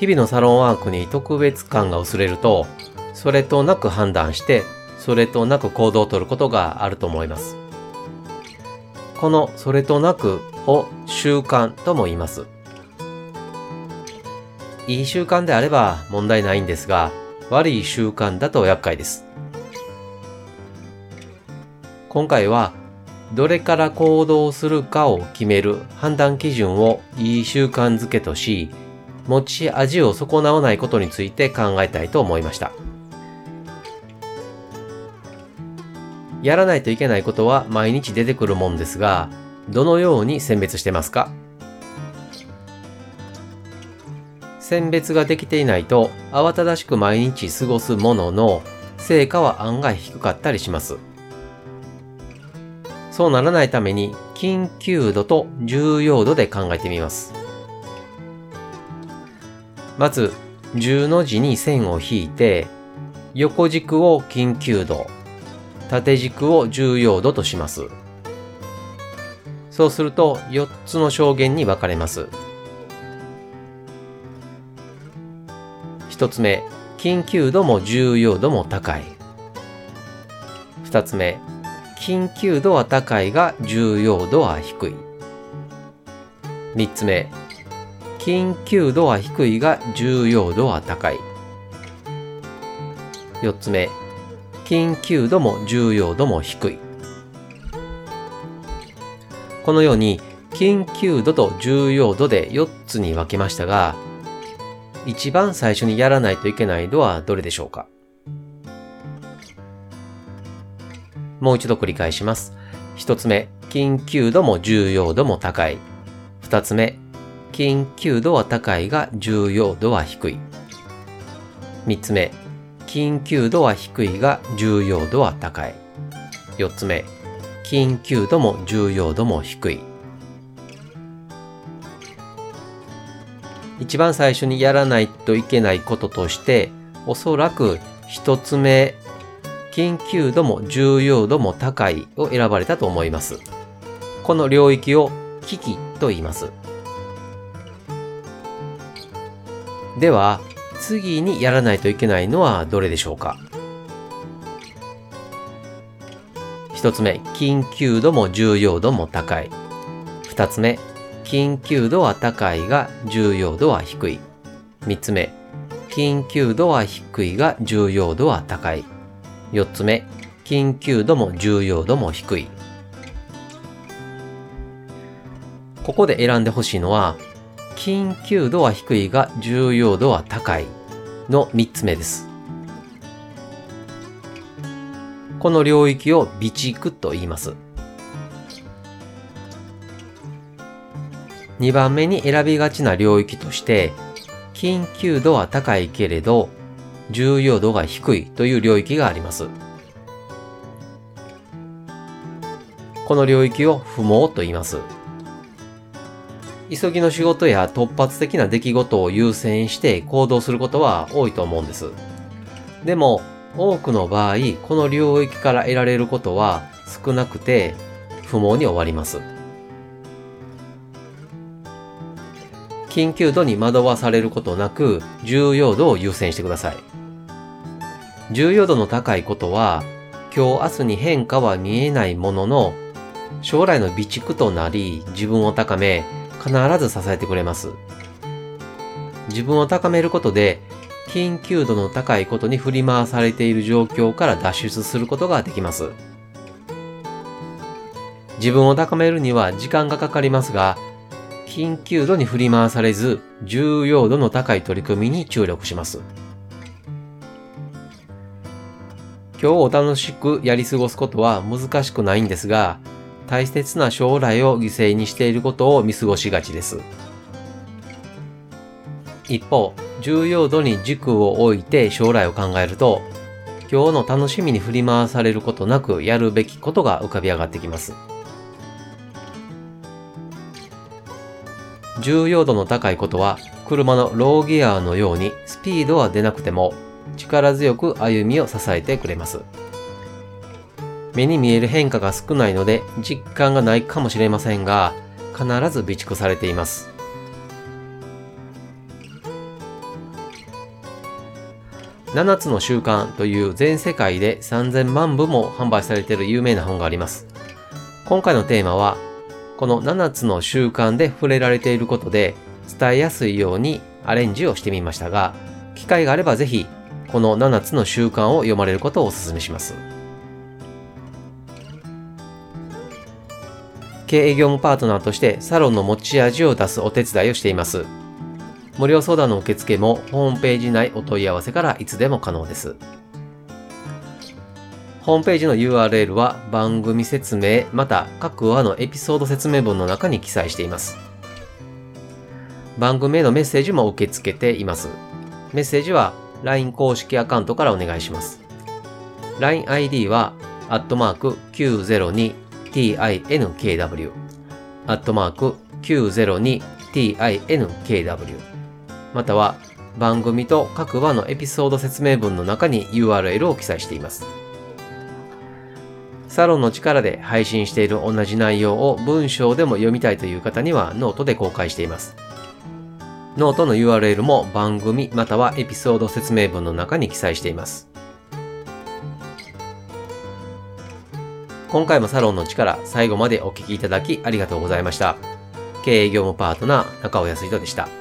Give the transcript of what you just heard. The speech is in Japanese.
日々のサロンワークに特別感が薄れると、それとなく判断して、それとなく行動をとることがあると思います。このそれとなくを習慣とも言います。いい習慣であれば問題ないんですが、悪い習慣だと厄介です。今回は、どれから行動するかを決める判断基準をいい習慣づけとし、持ち味を損なわないことについて考えたいと思いました。やらないといけないことは毎日出てくるもんですが、どのように選別してますか？選別ができていないと慌ただしく毎日過ごすものの成果は案外低かったりします。そうならないために緊急度と重要度で考えてみます。まず、10の字に線を引いて、横軸を緊急度、縦軸を重要度とします。そうすると4つの証言に分かれます。1つ目、緊急度も重要度も高い。2つ目、緊急度は高いが重要度は低い。3つ目、緊急度は低いが重要度は高い。4つ目、緊急度も重要度も低い。このように緊急度と重要度で4つに分けましたが、一番最初にやらないといけない度はどれでしょうか？もう一度繰り返します。一つ目、緊急度も重要度も高い。二つ目、緊急度は高いが重要度は低い。三つ目、緊急度は低いが重要度は高い。四つ目、緊急度も重要度も低い。一番最初にやらないといけないこととして、おそらく一つ目、緊急度も重要度も高いを選ばれたと思います。この領域を危機と言います。では、次にやらないといけないのはどれでしょうか？一つ目、緊急度も重要度も高い。二つ目、緊急度は高いが重要度は低い。三つ目、緊急度は低いが重要度は高い。四つ目、緊急度も重要度も低い。ここで選んでほしいのは、緊急度は低いが重要度は高いの3つ目です。この領域を備蓄と言います。2番目に選びがちな領域として、緊急度は高いけれど、重要度が低いという領域があります。この領域を不毛と言います。急ぎの仕事や突発的な出来事を優先して行動することは多いと思うんです。でも、多くの場合、この領域から得られることは少なくて不毛に終わります。緊急度に惑わされることなく重要度を優先してください。重要度の高いことは今日明日に変化は見えないものの将来の備蓄となり自分を高め必ず支えてくれます。自分を高めることで、緊急度の高いことに振り回されている状況から脱出することができます。自分を高めるには時間がかかりますが、緊急度に振り回されず、重要度の高い取り組みに注力します。今日を楽しくやり過ごすことは難しくないんですが、大切な将来を犠牲にしていることを見過ごしがちです。一方、重要度に軸を置いて将来を考えると、今日の楽しみに振り回されることなくやるべきことが浮かび上がってきます。重要度の高いことは、車のローギアのようにスピードは出なくても力強く歩みを支えてくれます。目に見える変化が少ないので実感がないかもしれませんが、必ず備蓄されています。7つの習慣という全世界で3000万部も販売されている有名な本があります。今回のテーマは、この7つの習慣で触れられていることで伝えやすいようにアレンジをしてみましたが、機会があればぜひ、この7つの習慣を読まれることをお勧めします。経営業務パートナーとしてサロンの持ち味を出すお手伝いをしています。無料相談の受付もホームページ内お問い合わせからいつでも可能です。ホームページの URL は番組説明また各話のエピソード説明文の中に記載しています。番組へのメッセージも受け付けています。メッセージは LINE 公式アカウントからお願いします。LINEID は、アットマーク tinkw アットマーク 902tinkw。または番組と各話のエピソード説明文の中に URL を記載しています。サロンの力で配信している同じ内容を文章でも読みたいという方にはノートで公開しています。ノートの URL も番組またはエピソード説明文の中に記載しています。今回もサロンの力最後までお聴きいただきありがとうございました。経営業務パートナー中尾康人でした。